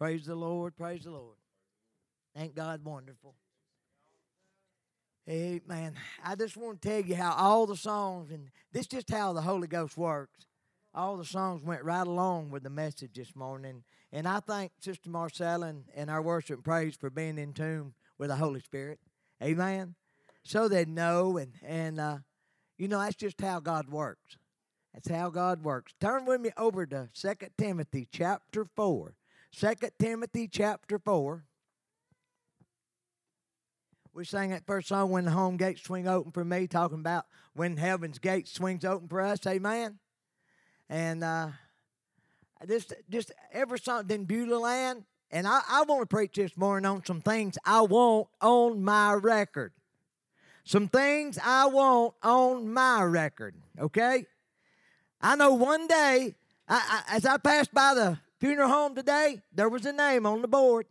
Praise the Lord. Praise the Lord. Thank God, wonderful. Amen. I just want to tell you how all the songs, and this is just how the Holy Ghost works. All the songs went right along with the message this morning. And I thank Sister Marcella and, and our worship and praise for being in tune with the Holy Spirit. Amen. So they know, and, and uh, you know, that's just how God works. That's how God works. Turn with me over to 2 Timothy chapter 4. 2 Timothy chapter 4. We sang that first song, When the Home Gates Swing Open for Me, talking about when heaven's gate swings open for us. Amen. And uh, just, just every song, then Beulah Land. And I, I want to preach this morning on some things I want on my record. Some things I want on my record, okay? I know one day, I, I, as I passed by the funeral home today, there was a name on the board.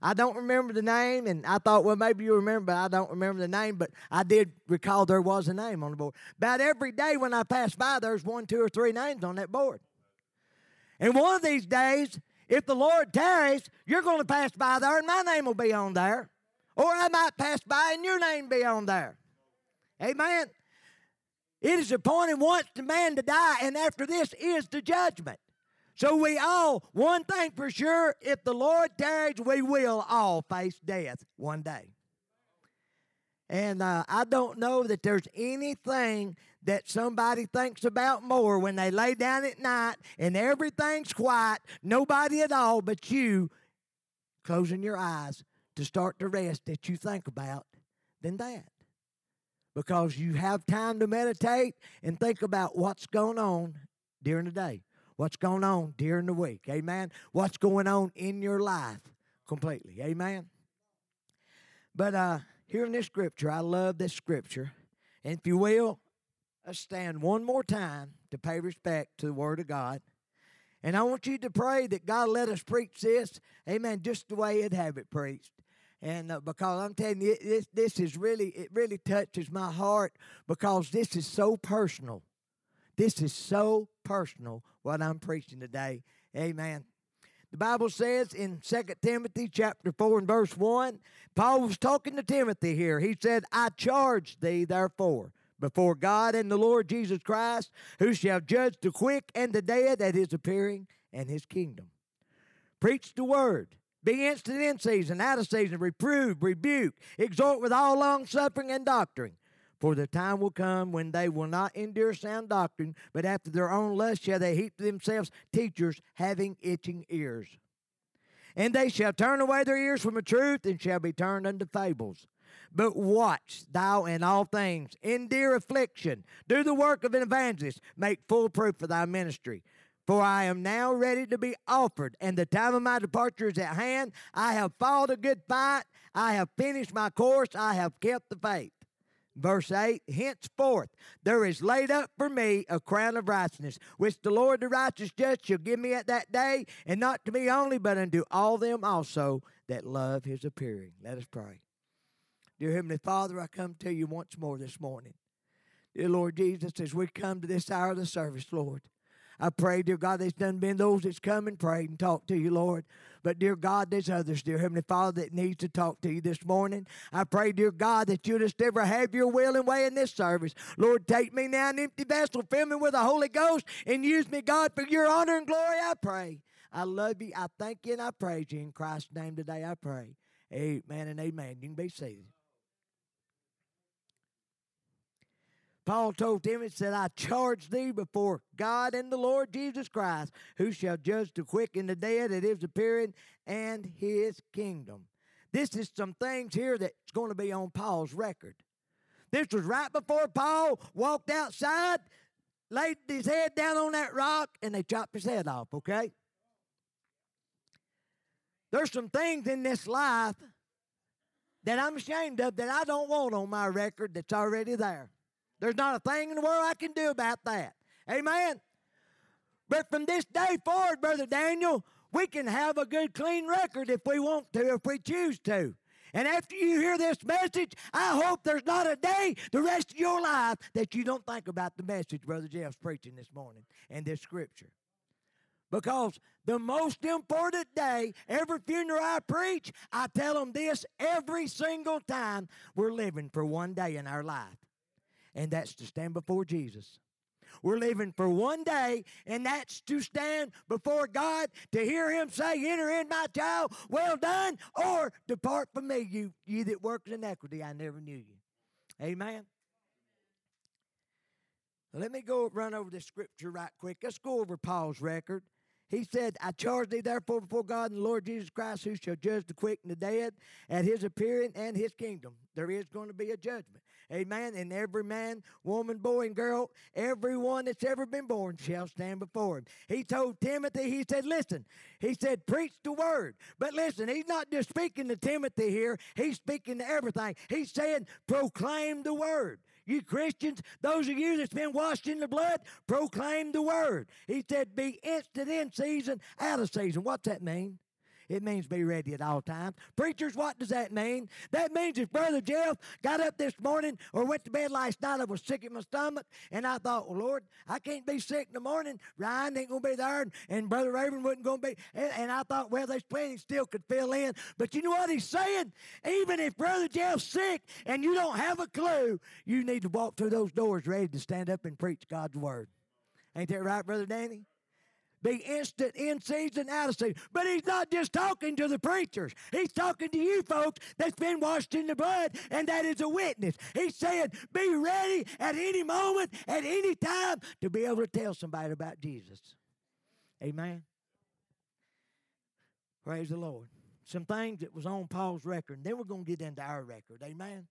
I don't remember the name, and I thought, well, maybe you remember, but I don't remember the name. But I did recall there was a name on the board. About every day when I pass by, there's one, two, or three names on that board. And one of these days, if the Lord tarries, you're going to pass by there, and my name will be on there. Or I might pass by, and your name be on there. Amen. It is appointed once to man to die, and after this is the judgment. So we all, one thing for sure, if the Lord tarries, we will all face death one day. And uh, I don't know that there's anything that somebody thinks about more when they lay down at night and everything's quiet, nobody at all but you closing your eyes to start to rest that you think about than that. Because you have time to meditate and think about what's going on during the day what's going on during the week. Amen. What's going on in your life completely. Amen. But uh, here in this scripture, I love this scripture. And if you will, let's stand one more time to pay respect to the Word of God. And I want you to pray that God let us preach this, amen, just the way it have it preached. And uh, because I'm telling you, this, this is really, it really touches my heart because this is so personal. This is so personal what I'm preaching today. Amen. The Bible says in 2 Timothy chapter 4 and verse 1, Paul was talking to Timothy here. He said, I charge thee therefore before God and the Lord Jesus Christ, who shall judge the quick and the dead at his appearing and his kingdom. Preach the word. Be instant in season, out of season, reprove, rebuke, exhort with all long suffering and doctrine. For the time will come when they will not endure sound doctrine, but after their own lust shall they heap to themselves teachers having itching ears. And they shall turn away their ears from the truth and shall be turned unto fables. But watch thou in all things, endure affliction, do the work of an evangelist, make full proof of thy ministry. For I am now ready to be offered, and the time of my departure is at hand. I have fought a good fight, I have finished my course, I have kept the faith. Verse 8 Henceforth there is laid up for me a crown of righteousness, which the Lord the righteous judge shall give me at that day, and not to me only, but unto all them also that love his appearing. Let us pray. Dear Heavenly Father, I come to you once more this morning. Dear Lord Jesus, as we come to this hour of the service, Lord, I pray, dear God, there's done been those that's come and prayed and talked to you, Lord. But, dear God, there's others, dear Heavenly Father, that needs to talk to you this morning. I pray, dear God, that you just ever have your will and way in this service. Lord, take me now, an empty vessel, fill me with the Holy Ghost, and use me, God, for your honor and glory, I pray. I love you. I thank you and I praise you. In Christ's name today, I pray. Amen and amen. You can be seated. Paul told Timothy, said, I charge thee before God and the Lord Jesus Christ, who shall judge the quick and the dead at his appearing and his kingdom. This is some things here that's going to be on Paul's record. This was right before Paul walked outside, laid his head down on that rock, and they chopped his head off, okay? There's some things in this life that I'm ashamed of that I don't want on my record that's already there. There's not a thing in the world I can do about that. Amen. But from this day forward, Brother Daniel, we can have a good, clean record if we want to, if we choose to. And after you hear this message, I hope there's not a day the rest of your life that you don't think about the message Brother Jeff's preaching this morning and this scripture. Because the most important day, every funeral I preach, I tell them this every single time we're living for one day in our life, and that's to stand before Jesus. We're living for one day, and that's to stand before God to hear Him say, Enter in, my child, well done, or depart from me, you, you that work in iniquity, I never knew you. Amen. Let me go run over the scripture right quick. Let's go over Paul's record. He said, I charge thee therefore before God and the Lord Jesus Christ, who shall judge the quick and the dead at his appearing and his kingdom. There is going to be a judgment. Amen. And every man, woman, boy, and girl, everyone that's ever been born shall stand before him. He told Timothy, he said, Listen, he said, preach the word. But listen, he's not just speaking to Timothy here, he's speaking to everything. He's saying, proclaim the word. You Christians, those of you that's been washed in the blood, proclaim the word. He said, be instant in season, out of season. What's that mean? It means be ready at all times. Preachers, what does that mean? That means if Brother Jeff got up this morning or went to bed last night, I was sick in my stomach, and I thought, well, Lord, I can't be sick in the morning. Ryan ain't going to be there, and, and Brother Raven wasn't going to be. And, and, I thought, well, there's plenty still could fill in. But you know what he's saying? Even if Brother Jeff's sick and you don't have a clue, you need to walk through those doors ready to stand up and preach God's word. Ain't that right, Brother Danny? Be instant in season, out of season. But he's not just talking to the preachers. He's talking to you folks that's been washed in the blood, and that is a witness. He's saying, be ready at any moment, at any time, to be able to tell somebody about Jesus. Amen. Praise the Lord. Some things that was on Paul's record, and then we're going to get into our record. Amen.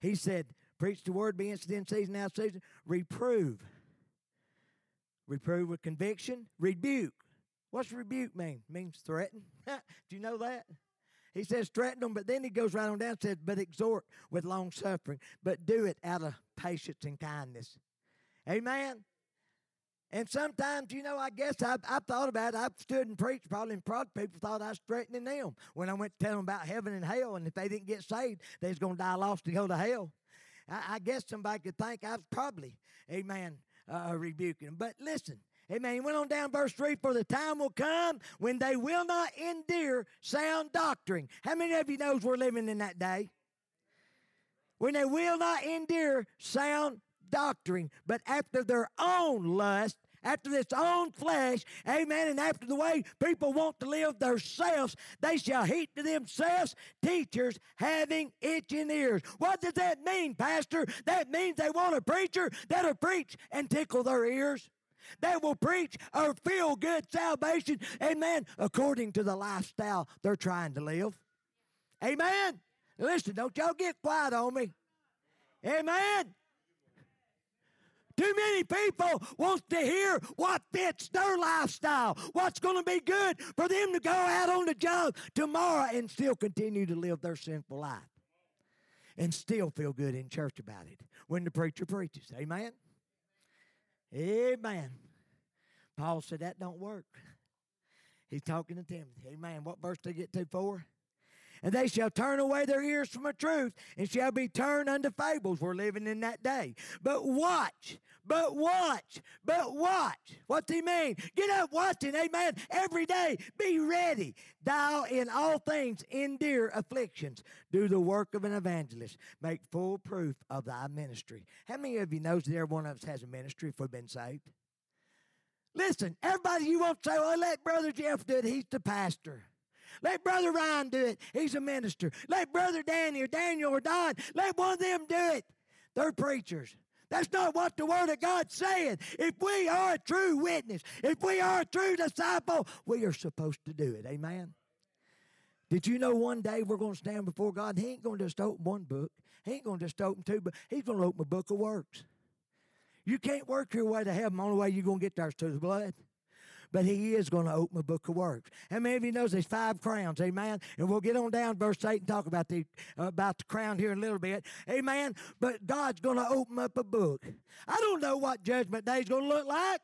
He said, preach the word, be instant in season, out of season, reprove Reprove with conviction. Rebuke. What's rebuke mean? It means threaten. Do you know that? He says threaten them, but then he goes right on down and says, but exhort with long suffering, but do it out of patience and kindness. Amen. And sometimes, you know, I guess I've, I've thought about it. I've stood and preached, probably and probably people thought I was threatening them when I went to tell them about heaven and hell, and if they didn't get saved, they was going to die lost and go to hell. I, I guess somebody could think I was probably, amen, uh, rebuking them. But listen, Amen. He went on down verse 3 For the time will come when they will not endure sound doctrine. How many of you knows we're living in that day? When they will not endure sound doctrine, but after their own lust, after this own flesh, amen, and after the way people want to live themselves, they shall heap to themselves teachers having itching ears. What does that mean, Pastor? That means they want a preacher that'll preach and tickle their ears. They will preach or feel good salvation, amen, according to the lifestyle they're trying to live. Amen. Listen, don't y'all get quiet on me. Amen. Too many people want to hear what fits their lifestyle, what's going to be good for them to go out on the job tomorrow and still continue to live their sinful life and still feel good in church about it when the preacher preaches. Amen? Amen. Paul said that don't work. He's talking to Timothy. Amen. What verse did they get to? Four? and they shall turn away their ears from the truth and shall be turned unto fables. We're living in that day. But watch, but watch, but watch. What's he mean? Get up watching, amen, every day. Be ready. Thou in all things endure afflictions. Do the work of an evangelist. Make full proof of thy ministry. How many of you knows that every one of us has a ministry if we've been saved? Listen, everybody you won't say, well, let Brother Jeff do it. He's the pastor. Let Brother Ryan do it. He's a minister. Let Brother Danny or Daniel or Don, let one of them do it. They're preachers. That's not what the Word of God's saying. If we are a true witness, if we are a true disciple, we are supposed to do it. Amen. Did you know one day we're going to stand before God? He ain't going to just open one book. He ain't going to just open two, but He's going to open a book of works. You can't work your way to heaven. The only way you're going to get there is through the blood but he is going to open a book of works. How many of you knows there's five crowns? Amen. And we'll get on down verse 8 and talk about the about the crown here in a little bit. Amen. But God's going to open up a book. I don't know what judgment day is going to look like.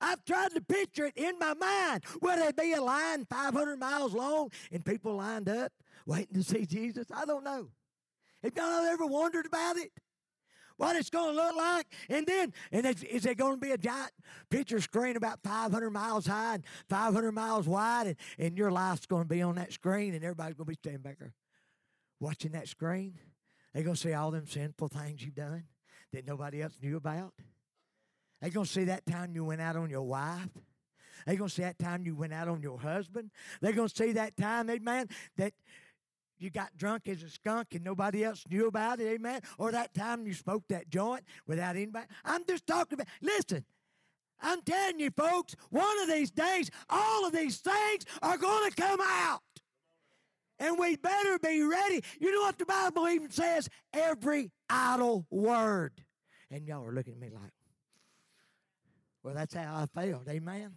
I've tried to picture it in my mind. Will there be a line 500 miles long and people lined up waiting to see Jesus? I don't know. Have y'all ever wondered about it? What it's going to look like. And then, and is, is there going to be a giant picture screen about 500 miles high and 500 miles wide, and, and your life's going to be on that screen, and everybody's going to be standing back there watching that screen? They're going to see all them sinful things you've done that nobody else knew about. They're going to see that time you went out on your wife. They're going to see that time you went out on your husband. They're going to see that time, amen, that you got drunk as a skunk and nobody else knew about it, amen? Or that time you smoked that joint without anybody. I'm just talking about, listen, I'm telling you, folks, one of these days, all of these things are going to come out. And we better be ready. You know what the Bible even says? Every idle word. And y'all are looking at me like, well, that's how I felt. Amen.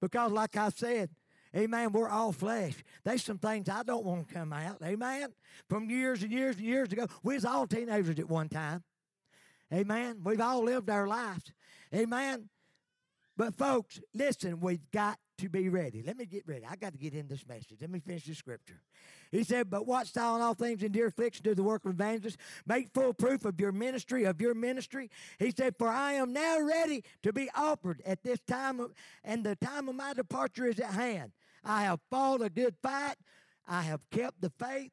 Because, like I said, Amen. We're all flesh. There's some things I don't want to come out. Amen. From years and years and years ago, we was all teenagers at one time. Amen. We've all lived our lives. Amen. But folks, listen, we've got to be ready. Let me get ready. I got to get in this message. Let me finish the scripture. He said, But watch thou in all things in dear affliction do the work of evangelists. Make full proof of your ministry, of your ministry. He said, For I am now ready to be offered at this time, of, and the time of my departure is at hand. I have fought a good fight. I have kept the faith.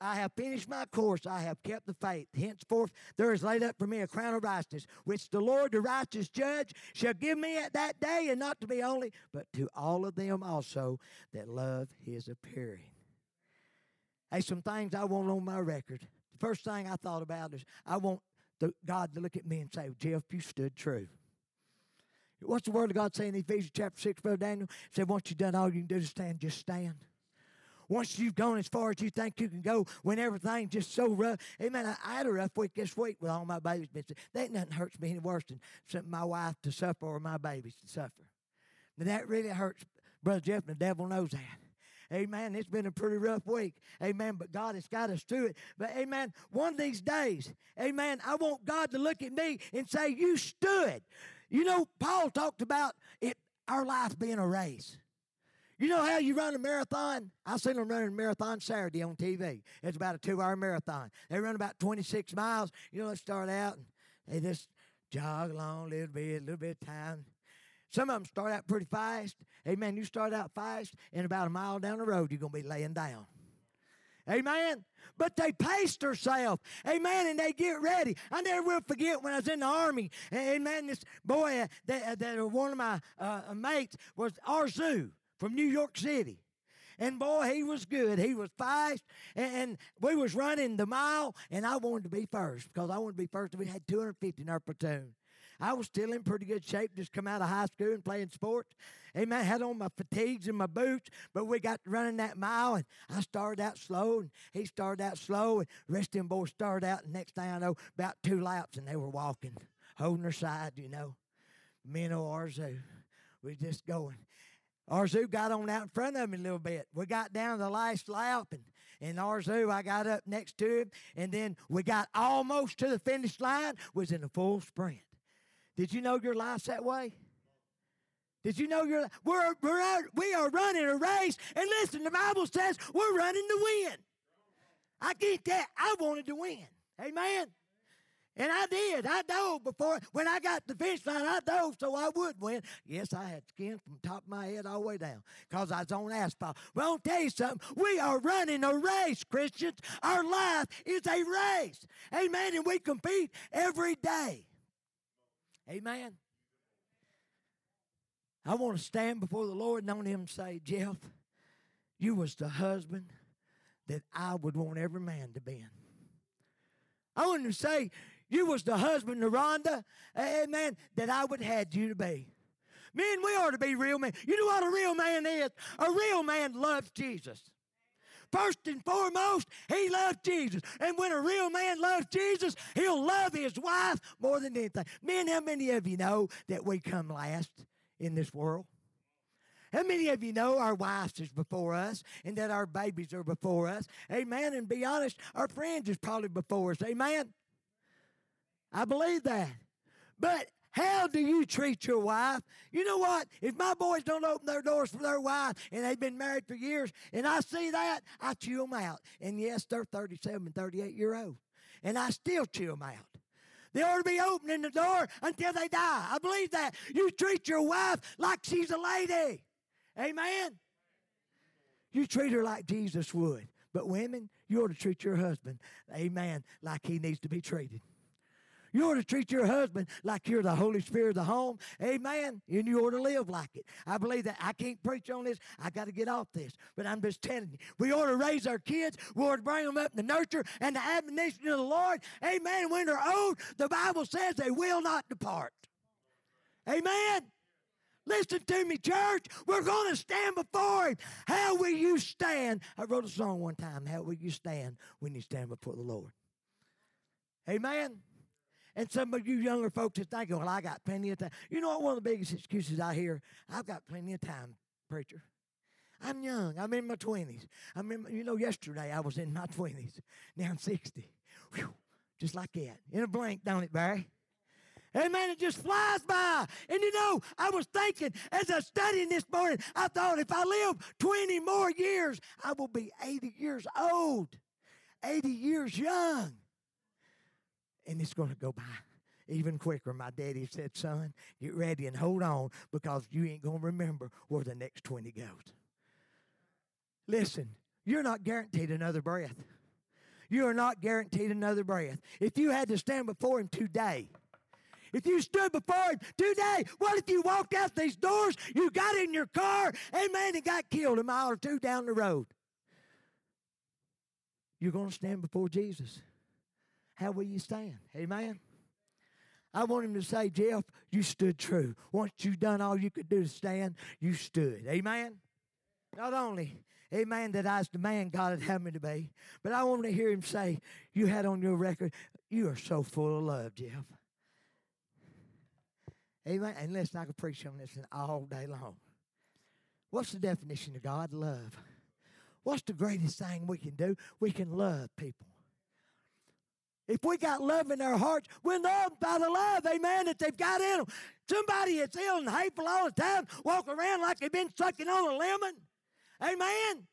I have finished my course. I have kept the faith. Henceforth, there is laid up for me a crown of righteousness, which the Lord, the righteous judge, shall give me at that day, and not to me only, but to all of them also that love his appearing. Hey, some things I want on my record. The first thing I thought about is I want the, God to look at me and say, Jeff, you stood true. What's the word of God saying in Ephesians chapter 6, Brother Daniel? Said, once you've done all you can do to stand, just stand. Once you've gone as far as you think you can go, when everything's just so rough. Amen. I, I had a rough week this week with all my babies. That nothing hurts me any worse than my wife to suffer or my babies to suffer. That really hurts, Brother Jeff, and the devil knows that. Amen. It's been a pretty rough week. Amen. But God has got us through it. But amen. One of these days, amen, I want God to look at me and say, You stood. You know, Paul talked about it, our life being a race. You know how you run a marathon? I seen them running a marathon Saturday on TV. It's about a two-hour marathon. They run about 26 miles. You know, they start out and they just jog along a little bit, a little bit of time. Some of them start out pretty fast. Hey, man, You start out fast, and about a mile down the road, you're going to be laying down. Amen. But they paced themselves. Amen. And they get ready. I never will forget when I was in the army. Amen. This boy uh, that, uh, that one of my uh, mates was Arzu from New York City. And boy, he was good. He was fast. And we was running the mile, and I wanted to be first because I wanted to be first. We had 250 in our platoon. I was still in pretty good shape, just come out of high school and playing sports. Amen. Had on my fatigues and my boots, but we got running that mile, and I started out slow, and he started out slow, and rest them boys started out, and next thing I know, about two laps, and they were walking, holding their side, you know. Me and Arzu, we just going. Arzu got on out in front of me a little bit. We got down the last lap, and, and Arzu, I got up next to him, and then we got almost to the finish line, was in a full sprint. Did you know your life's that way? Did you know you're we're, we're out, we are running a race, and listen, the Bible says we're running to win. I get that. I wanted to win. Amen. And I did. I dove before when I got the finish line. I dove so I would win. Yes, I had skin from top of my head all the way down because I was on asphalt. But I'll tell you something. We are running a race, Christians. Our life is a race. Amen. And we compete every day. Amen. I want to stand before the Lord and on him say, Jeff, you was the husband that I would want every man to be in. I want to say, you was the husband Rhonda, amen, that I would had you to be. Men, we ought to be real men. You know what a real man is? A real man loves Jesus. First and foremost, he loved Jesus. And when a real man loves Jesus, he'll love his wife more than anything. Men, how many of you know that we come last in this world? How many of you know our wives is before us and that our babies are before us? Amen. And be honest, our friends is probably before us. Amen. I believe that. But how do you treat your wife? You know what? If my boys don't open their doors for their wife and they've been married for years and I see that, I chew them out. And yes, they're 37, 38 year old. and I still chew them out. They ought to be opening the door until they die. I believe that. You treat your wife like she's a lady. Amen. You treat her like Jesus would. But women, you ought to treat your husband, amen, like he needs to be treated. You ought to treat your husband like you're the Holy Spirit of the home. Amen. And you ought to live like it. I believe that. I can't preach on this. I got to get off this. But I'm just telling you, we ought to raise our kids. We ought to bring them up in the nurture and the admonition of the Lord. Amen. When they're old, the Bible says they will not depart. Amen. Listen to me, church. We're going to stand before Him. How will you stand? I wrote a song one time. How will you stand when you stand before the Lord? Amen. And some of you younger folks are thinking, well, I got plenty of time. You know what? One of the biggest excuses I hear, I've got plenty of time, preacher. I'm young. I'm in my 20s. I remember, you know, yesterday I was in my 20s. Now I'm 60. Whew, just like that. In a blink, don't it, Barry? Amen. It just flies by. And you know, I was thinking as I studied this morning, I thought if I live 20 more years, I will be 80 years old, 80 years young and it's going to go by even quicker. My daddy said, Son, get ready and hold on because you ain't going to remember where the next 20 goes. Listen, you're not guaranteed another breath. You are not guaranteed another breath. If you had to stand before Him today, if you stood before Him today, what if you walked out these doors, you got in your car, amen, and got killed a mile or two down the road? You're going to stand before Jesus how will you stand? Amen. I want him to say, Jeff, you stood true. Once you done all you could do to stand, you stood. Amen. Not only, amen, that I was the man God had had me to be, but I want to hear him say, You had on your record, you are so full of love, Jeff. Amen. And listen, I could preach on this all day long. What's the definition of God? Love. What's the greatest thing we can do? We can love people. If we got love in our hearts, we're loved by the love, amen, that they've got in them. Somebody that's ill and hateful all the time walk around like they've been sucking on a lemon. Amen.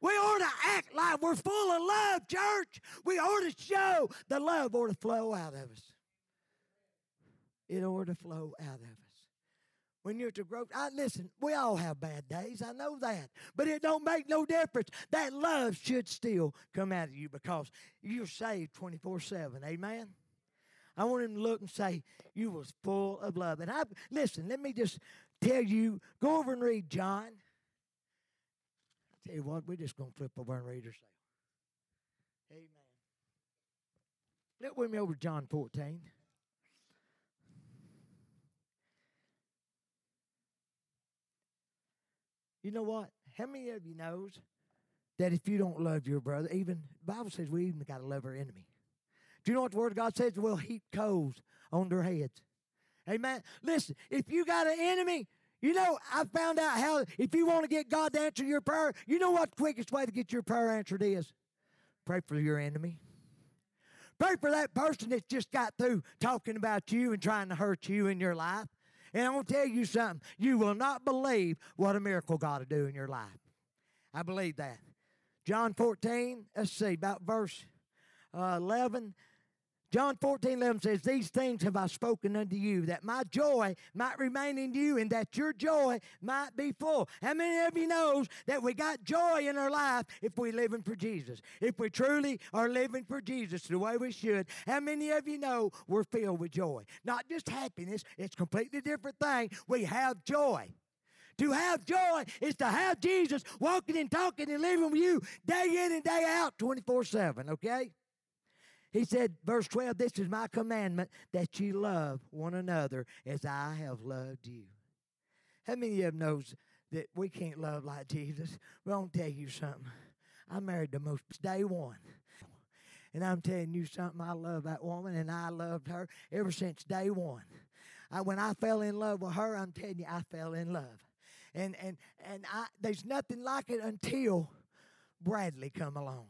We ought to act like we're full of love, church. We ought to show the love ought to flow out of us. It ought to flow out of us when you're to grow. I, listen, we all have bad days. I know that. But it don't make no difference. That love should still come out of you because you're saved 24 7. Amen? I want him to look and say, You was full of love. And I listen, let me just tell you, go over and read John. I tell you what, we're just gonna flip over and read ourselves. Amen. Flip with me over John 14. You know what? How many of you knows that if you don't love your brother, even Bible says we even got to love our enemy. Do you know what the Word of God says? We'll heap coals on their heads. Amen. Listen, if you got an enemy, you know, I found out how, if you want to get God to answer your prayer, you know what the quickest way to get your prayer answered is? Pray for your enemy. Pray for that person that just got through talking about you and trying to hurt you in your life. And to tell you something. You will not believe what a miracle God will do in your life. I believe that. John 14, let's see, about verse uh, 11. John 14, 11 says, These things have I spoken unto you, that my joy might remain in you, and that your joy might be full. How many of you knows that we got joy in our life if we living for Jesus? If we truly are living for Jesus the way we should, how many of you know we're filled with joy? Not just happiness, it's completely different thing. We have joy. To have joy is to have Jesus walking and talking and living with you day in and day out 24 7, okay? He said, verse 12, This is my commandment that you love one another as I have loved you. How many of you knows that we can't love like Jesus? Well, I'm tell you something. I married the most day one. And I'm telling you something, I love that woman and I loved her ever since day one. I, when I fell in love with her, I'm telling you, I fell in love. And and and I there's nothing like it until Bradley come along.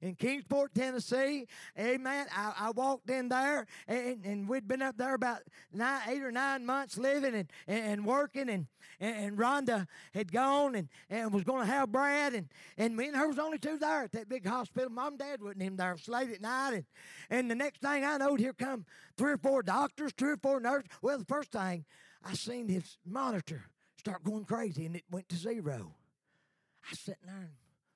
In Kingsport, Tennessee. Amen. I, I walked in there, and, and we'd been up there about nine, eight or nine months living and, and working, and, and Rhonda had gone and, and was going to have Brad, and, and me and her was only two there at that big hospital. Mom and Dad wasn't even there. It was late at night, and, and the next thing I knowed, here come three or four doctors, three or four nurses. Well, the first thing, I seen his monitor start going crazy, and it went to zero. I sat there and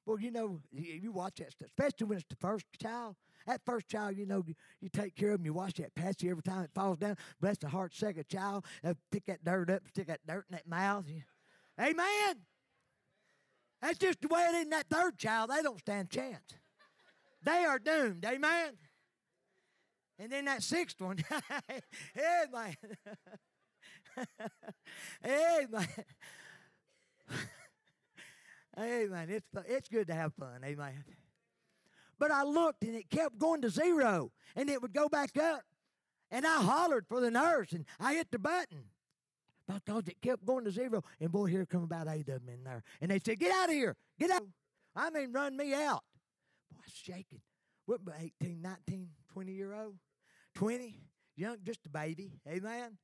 well, you know, you watch that stuff, especially when it's the first child. That first child, you know, you, take care of them. You watch that Patsy every time it falls down. Bless the heart, second child. Uh, pick that dirt up, stick that dirt in that mouth. Amen. That's just the way it is in that third child. They don't stand chance. They are doomed. Amen. And then that sixth one, amen. amen. Amen. It's, it's good to have fun. Amen. But I looked and it kept going to zero and it would go back up. And I hollered for the nurse and I hit the button. Because it kept going to zero. And boy, here come about eight of them in there. And they said, Get out of here. Get out. I mean, run me out. Boy, I was shaking. What, 18, 19, 20 year old? 20? Young, just a baby. Amen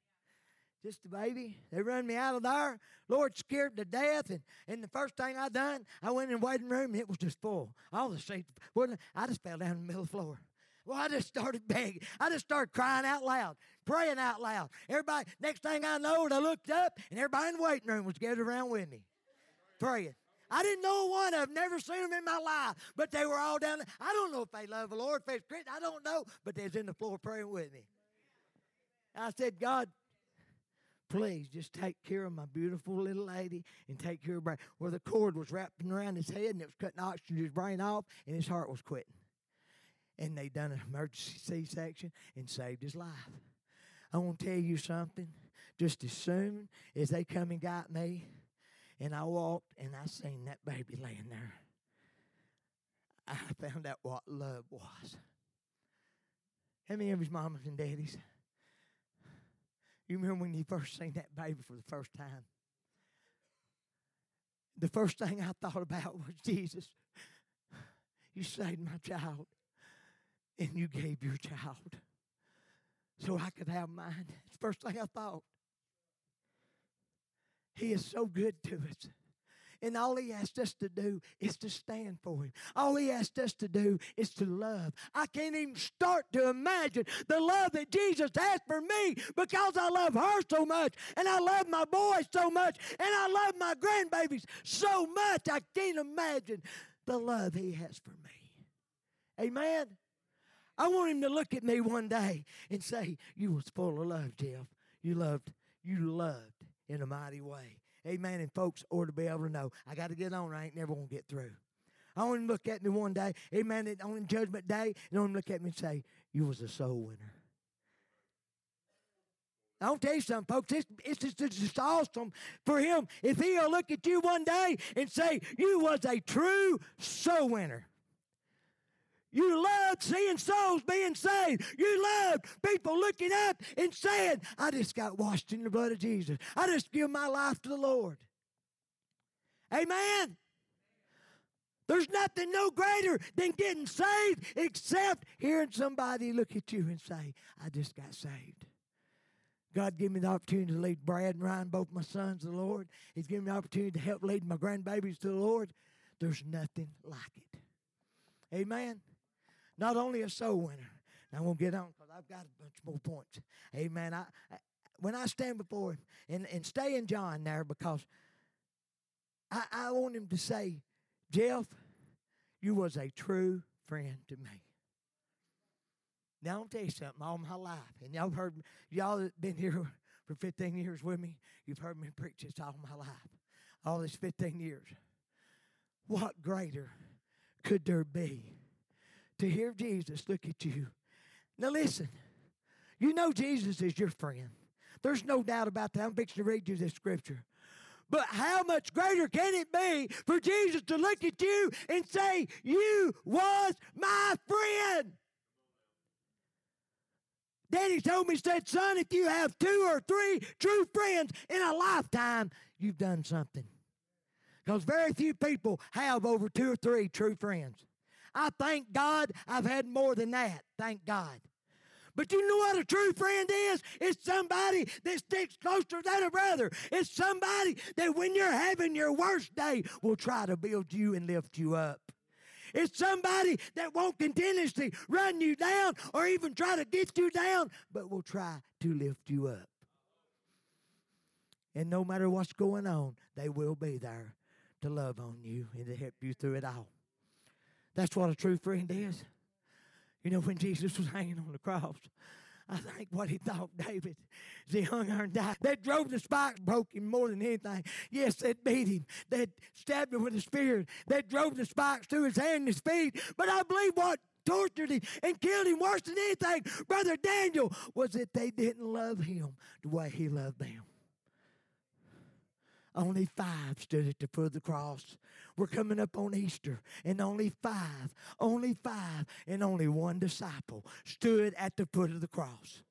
just a baby. They run me out of there. Lord scared to death. And, and the first thing I done, I went in the waiting room and it was just full. All the seats, was I just fell down in the middle of the floor. Well, I just started begging. I just started crying out loud, praying out loud. Everybody, next thing I know, I looked up and everybody in the waiting room was gathered around with me, praying. I didn't know one of them, never seen them in my life, but they were all down there. I don't know if they love the Lord, if Christian, I don't know, but they was in the floor praying with me. I said, God, please just take care of my beautiful little lady and take care of Brian. Well, the cord was wrapping around his head and it was cutting oxygen to his brain off, and his heart was quitting. And they done an emergency C-section and saved his life. I want to tell you something. Just as soon as they come and got me, and I walked and I seen that baby laying there, I found out what love was. How many of his mamas and daddies? You remember when you first seen that baby for the first time? The first thing I thought about was Jesus. You saved my child, and you gave your child so I could have mine. It's the first thing I thought. He is so good to us. And all he asked us to do is to stand for him. All he asked us to do is to love. I can't even start to imagine the love that Jesus has for me because I love her so much and I love my boys so much and I love my grandbabies so much. I can't imagine the love he has for me. Amen. I want him to look at me one day and say, You was full of love, Jeff. You loved, you loved in a mighty way. Amen. And folks ought to be able to know. I got to get on. I ain't never going to get through. I want him to look at me one day, amen, on judgment day, and want him to look at me and say, You was a soul winner. I'll tell you something, folks. It's, it's, just, it's just awesome for him if he'll look at you one day and say, You was a true soul winner. You loved seeing souls being saved. You loved people looking up and saying, I just got washed in the blood of Jesus. I just give my life to the Lord. Amen. There's nothing no greater than getting saved except hearing somebody look at you and say, I just got saved. God gave me the opportunity to lead Brad and Ryan, both my sons, to the Lord. He's given me the opportunity to help lead my grandbabies to the Lord. There's nothing like it. Amen. Not only a soul winner. Now I'm gonna get on because I've got a bunch more points. Amen. I, I when I stand before him and, and stay in John there because I, I want him to say, Jeff, you was a true friend to me. Now I'll tell you something all my life, and y'all heard y'all been here for 15 years with me, you've heard me preach this all my life. All these 15 years. What greater could there be to hear Jesus look at you. Now, listen, you know Jesus is your friend. There's no doubt about that. I'm fixing to read you this scripture. But how much greater can it be for Jesus to look at you and say, You was my friend? Daddy told me, said, Son, if you have two or three true friends in a lifetime, you've done something. Because very few people have over two or three true friends. I thank God I've had more than that. Thank God. But you know what a true friend is? It's somebody that sticks closer than a brother. It's somebody that when you're having your worst day will try to build you and lift you up. It's somebody that won't continuously run you down or even try to get you down, but will try to lift you up. And no matter what's going on, they will be there to love on you and to help you through it all. That's what a true friend is. You know, when Jesus was hanging on the cross, I think what he thought, David, as he hung there and died. That drove the spikes broke him more than anything. Yes, that beat him. That stabbed him with a spear. That drove the spikes through his hand and his feet. But I believe what tortured him and killed him worse than anything, Brother Daniel, was that they didn't love him the way he loved them. Only five stood at the foot of the cross. We're coming up on Easter, and only five, only five, and only one disciple stood at the foot of the cross.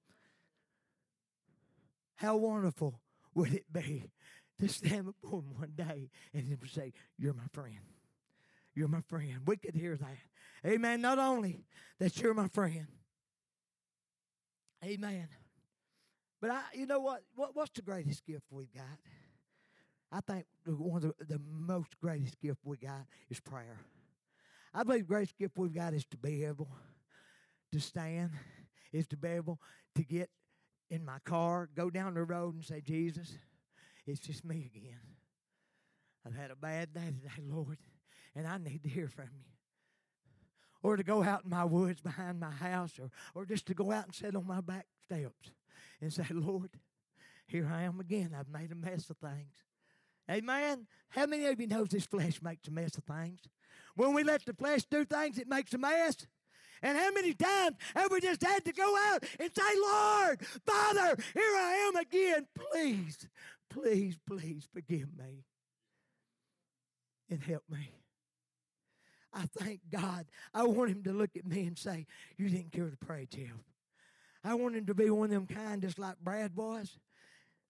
How wonderful would it be to stand before him one day and him say, You're my friend. You're my friend. We could hear that. Amen. Not only that you're my friend. Amen. But I, you know what? what what's the greatest gift we've got? I think one of the, most greatest gift we got is prayer. I believe the greatest gift we've got is to be able to stand, is to be able to get in my car, go down the road and say, Jesus, it's just me again. I've had a bad day today, Lord, and I need to hear from you. Or to go out in my woods behind my house, or, or just to go out and sit on my back steps and say, Lord, here I am again. I've made a mess of things. Amen. How many of you knows this flesh makes a mess of things? When we let the flesh do things, it makes a mess. And how many times have we just had to go out and say, Lord, Father, here I am again. Please, please, please forgive me and help me. I thank God. I want him to look at me and say, You didn't care to pray, Jeff. I want him to be one of them kind just like Brad was.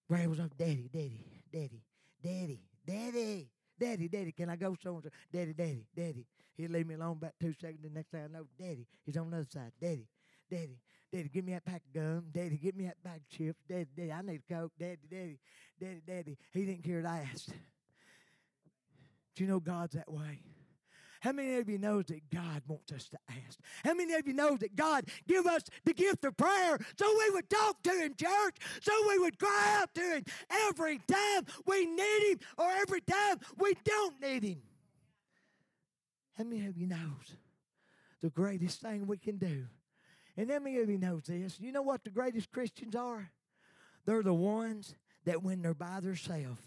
Brad was like, Daddy, Daddy, Daddy. Daddy, Daddy, Daddy, Daddy, can I go so and so? Daddy, Daddy, Daddy. He'll leave me alone about two seconds. The next thing I know, Daddy, he's on the other side. Daddy, Daddy, Daddy, give me that pack of gum. Daddy, give me that bag of chips. Daddy, Daddy, I need a Coke. Daddy, Daddy, Daddy, Daddy. He didn't care to ask. Do you know God's that way? How many of you knows that God wants us to ask? How many of you knows that God give us the gift of prayer so we would talk to Him, church, so we would cry out to Him every time we need Him or every time we don't need Him? How many of you knows the greatest thing we can do? And how many of you knows this? You know what the greatest Christians are? They're the ones that when they're by themselves,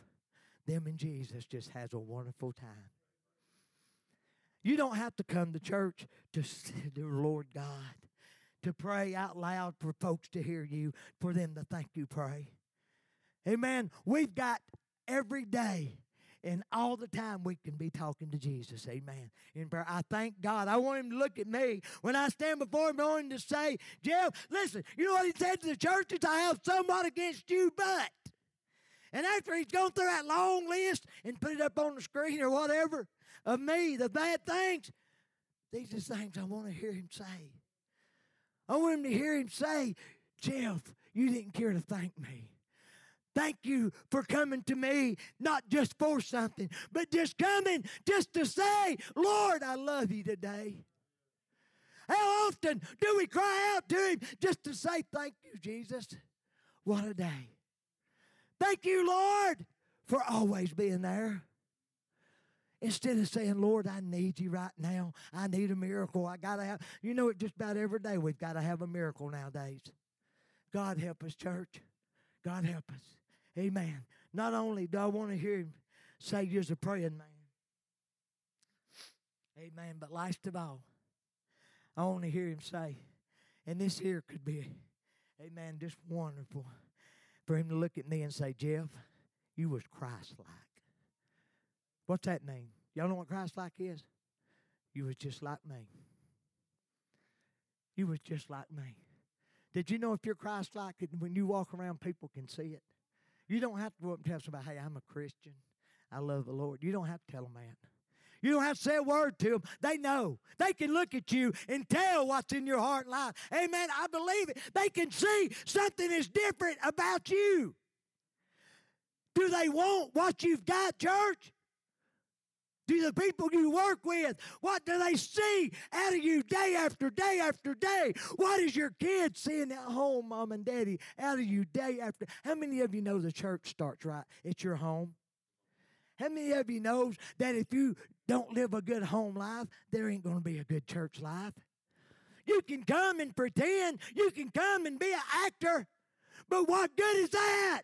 them and Jesus just has a wonderful time. You don't have to come to church to the Lord God, to pray out loud for folks to hear you, for them to thank you pray. Amen. We've got every day and all the time we can be talking to Jesus. Amen. In prayer. I thank God. I want him to look at me when I stand before him, I want him to say, Jeff, listen, you know what he said to the churches? I have somewhat against you, but. And after he's gone through that long list and put it up on the screen or whatever, of me, the bad things. These are things I want to hear him say. I want him to hear him say, Jeff, you didn't care to thank me. Thank you for coming to me, not just for something, but just coming just to say, Lord, I love you today. How often do we cry out to Him just to say, Thank you, Jesus? What a day. Thank you, Lord, for always being there. Instead of saying, Lord, I need you right now. I need a miracle. I got to have, you know, it just about every day we've got to have a miracle nowadays. God help us, church. God help us. Amen. Not only do I want to hear him say you're a praying man. Amen. But last of all, I want to hear him say, and this here could be, amen, just wonderful for him to look at me and say, Jeff, you was Christ like. What's that mean? Y'all know what Christ like is? You was just like me. You was just like me. Did you know if you're Christ like, when you walk around, people can see it? You don't have to go up and tell somebody, hey, I'm a Christian. I love the Lord. You don't have to tell them that. You don't have to say a word to them. They know. They can look at you and tell what's in your heart and life. Amen. I believe it. They can see something is different about you. Do they want what you've got, church? Do the people you work with, what do they see out of you day after day after day? What is your kids seeing at home, mom and daddy, out of you day after? How many of you know the church starts right at your home? How many of you knows that if you don't live a good home life, there ain't going to be a good church life? You can come and pretend, you can come and be an actor, but what good is that?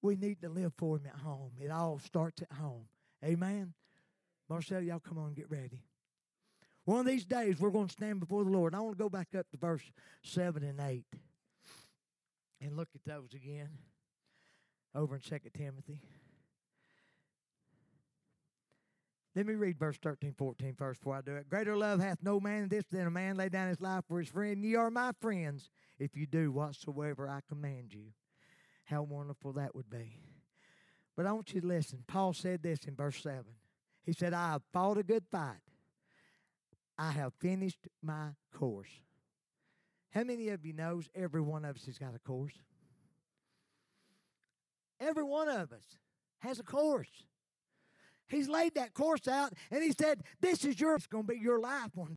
We need to live for Him at home. It all starts at home. Amen. Marcel, y'all come on, get ready. One of these days, we're going to stand before the Lord. I want to go back up to verse 7 and 8 and look at those again over in 2 Timothy. Let me read verse 13, 14 first before I do it. Greater love hath no man than this than a man lay down his life for his friend. Ye are my friends if you do whatsoever I command you. How wonderful that would be. But I want you to listen. Paul said this in verse 7. He said, I have fought a good fight. I have finished my course. How many of you knows every one of us has got a course? Every one of us has a course. He's laid that course out and he said, This is your, it's to be your life one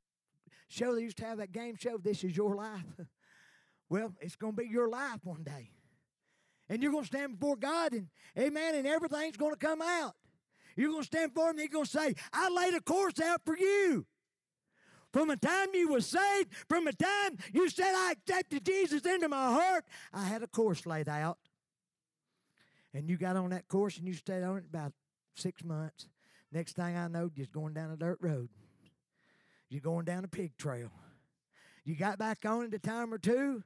show. They used to have that game show, This is your life. well, it's going to be your life one day. And you're going to stand before God and, amen, and everything's going to come out. You're going to stand before him and he's going to say, I laid a course out for you. From the time you were saved, from the time you said, I accepted Jesus into my heart, I had a course laid out. And you got on that course and you stayed on it about six months. Next thing I know, just going down a dirt road. You're going down a pig trail. You got back on it a time or two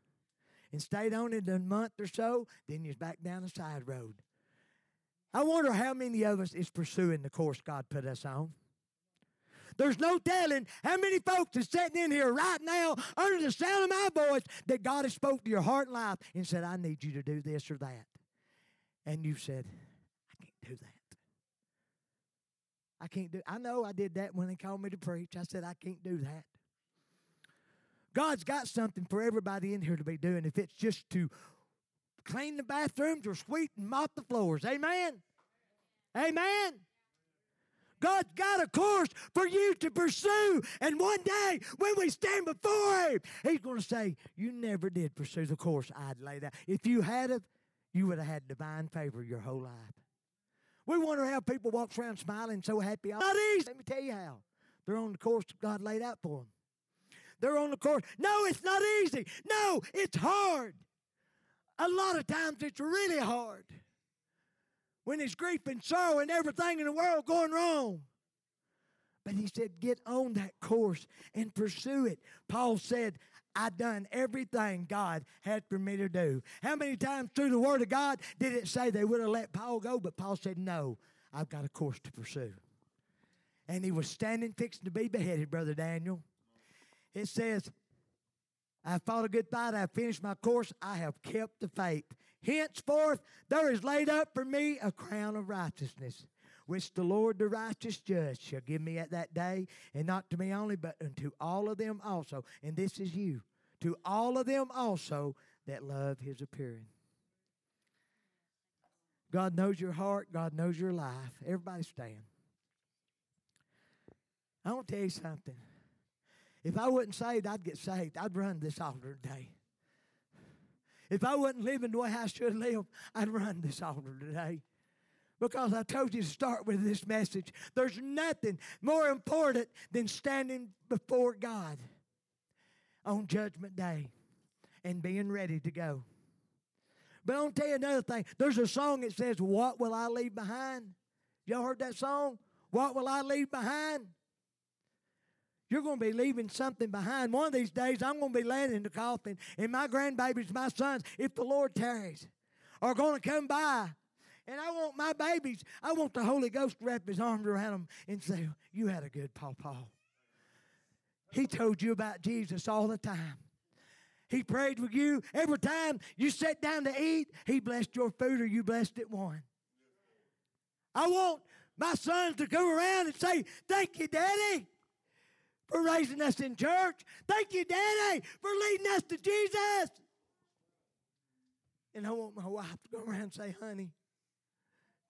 and stayed on it a month or so, then you're back down the side road. I wonder how many of us is pursuing the course God put us on. There's no telling how many folks is sitting in here right now under the sound of my voice that God has spoke to your heart and life and said, I need you to do this or that. And you said, I can't do that. I can't do I know I did that when they called me to preach. I said I can't do that. God's got something for everybody in here to be doing if it's just to clean the bathrooms or sweep and mop the floors. Amen. Amen. God's got a course for you to pursue. And one day, when we stand before Him, He's going to say, You never did pursue the course I'd laid out. If you had it, you would have had divine favor your whole life. We wonder how people walk around smiling so happy. Not easy. Let me tell you how. They're on the course God laid out for them. They're on the course. No, it's not easy. No, it's hard. A lot of times it's really hard. When there's grief and sorrow and everything in the world going wrong. But he said, get on that course and pursue it. Paul said, "I've done everything God had for me to do. How many times through the Word of God did it say they would have let Paul go? But Paul said, No, I've got a course to pursue. And he was standing fixing to be beheaded, Brother Daniel. It says, I fought a good fight, I finished my course, I have kept the faith. Henceforth, there is laid up for me a crown of righteousness which the Lord the righteous judge shall give me at that day, and not to me only, but unto all of them also. And this is you, to all of them also that love his appearing. God knows your heart, God knows your life. Everybody stand. I want to tell you something. If I wasn't saved, I'd get saved. I'd run this altar today. If I wasn't living the way I should live, I'd run this altar today. Because I told you to start with this message. There's nothing more important than standing before God on Judgment Day and being ready to go. But I'll tell you another thing. There's a song that says, What will I leave behind? Y'all heard that song? What will I leave behind? You're going to be leaving something behind. One of these days, I'm going to be laying in the coffin, and my grandbabies, my sons, if the Lord tarries, are going to come by and I want my babies, I want the Holy Ghost to wrap his arms around them and say, You had a good papa. He told you about Jesus all the time. He prayed with you every time you sat down to eat. He blessed your food or you blessed it one. I want my sons to come around and say, Thank you, Daddy, for raising us in church. Thank you, Daddy, for leading us to Jesus. And I want my wife to go around and say, Honey,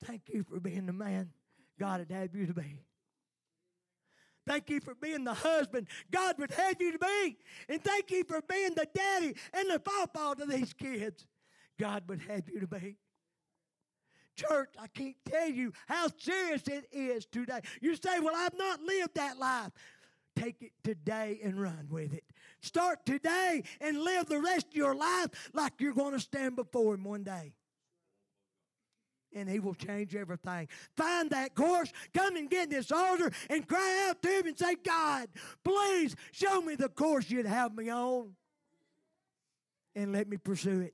thank you for being the man God had had you to be. Thank you for being the husband God would have you to be. And thank you for being the daddy and the papa to these kids God would have you to be. Church, I can't tell you how serious it is today. You say, Well, I've not lived that life. Take it today and run with it. Start today and live the rest of your life like you're going to stand before Him one day and he will change everything. Find that course, come and get this altar and cry out to him and say, God, please show me the course you'd have me on and let me pursue it.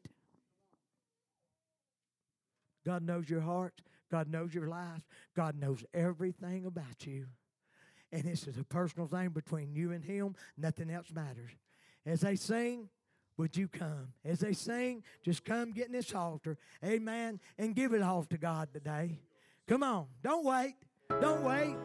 God knows your heart. God knows your life. God knows everything about you. And this is a personal thing between you and Him. Nothing else matters. As they sing, would you come? As they sing, just come get in this altar. Amen. And give it all to God today. Come on. Don't wait. Don't wait.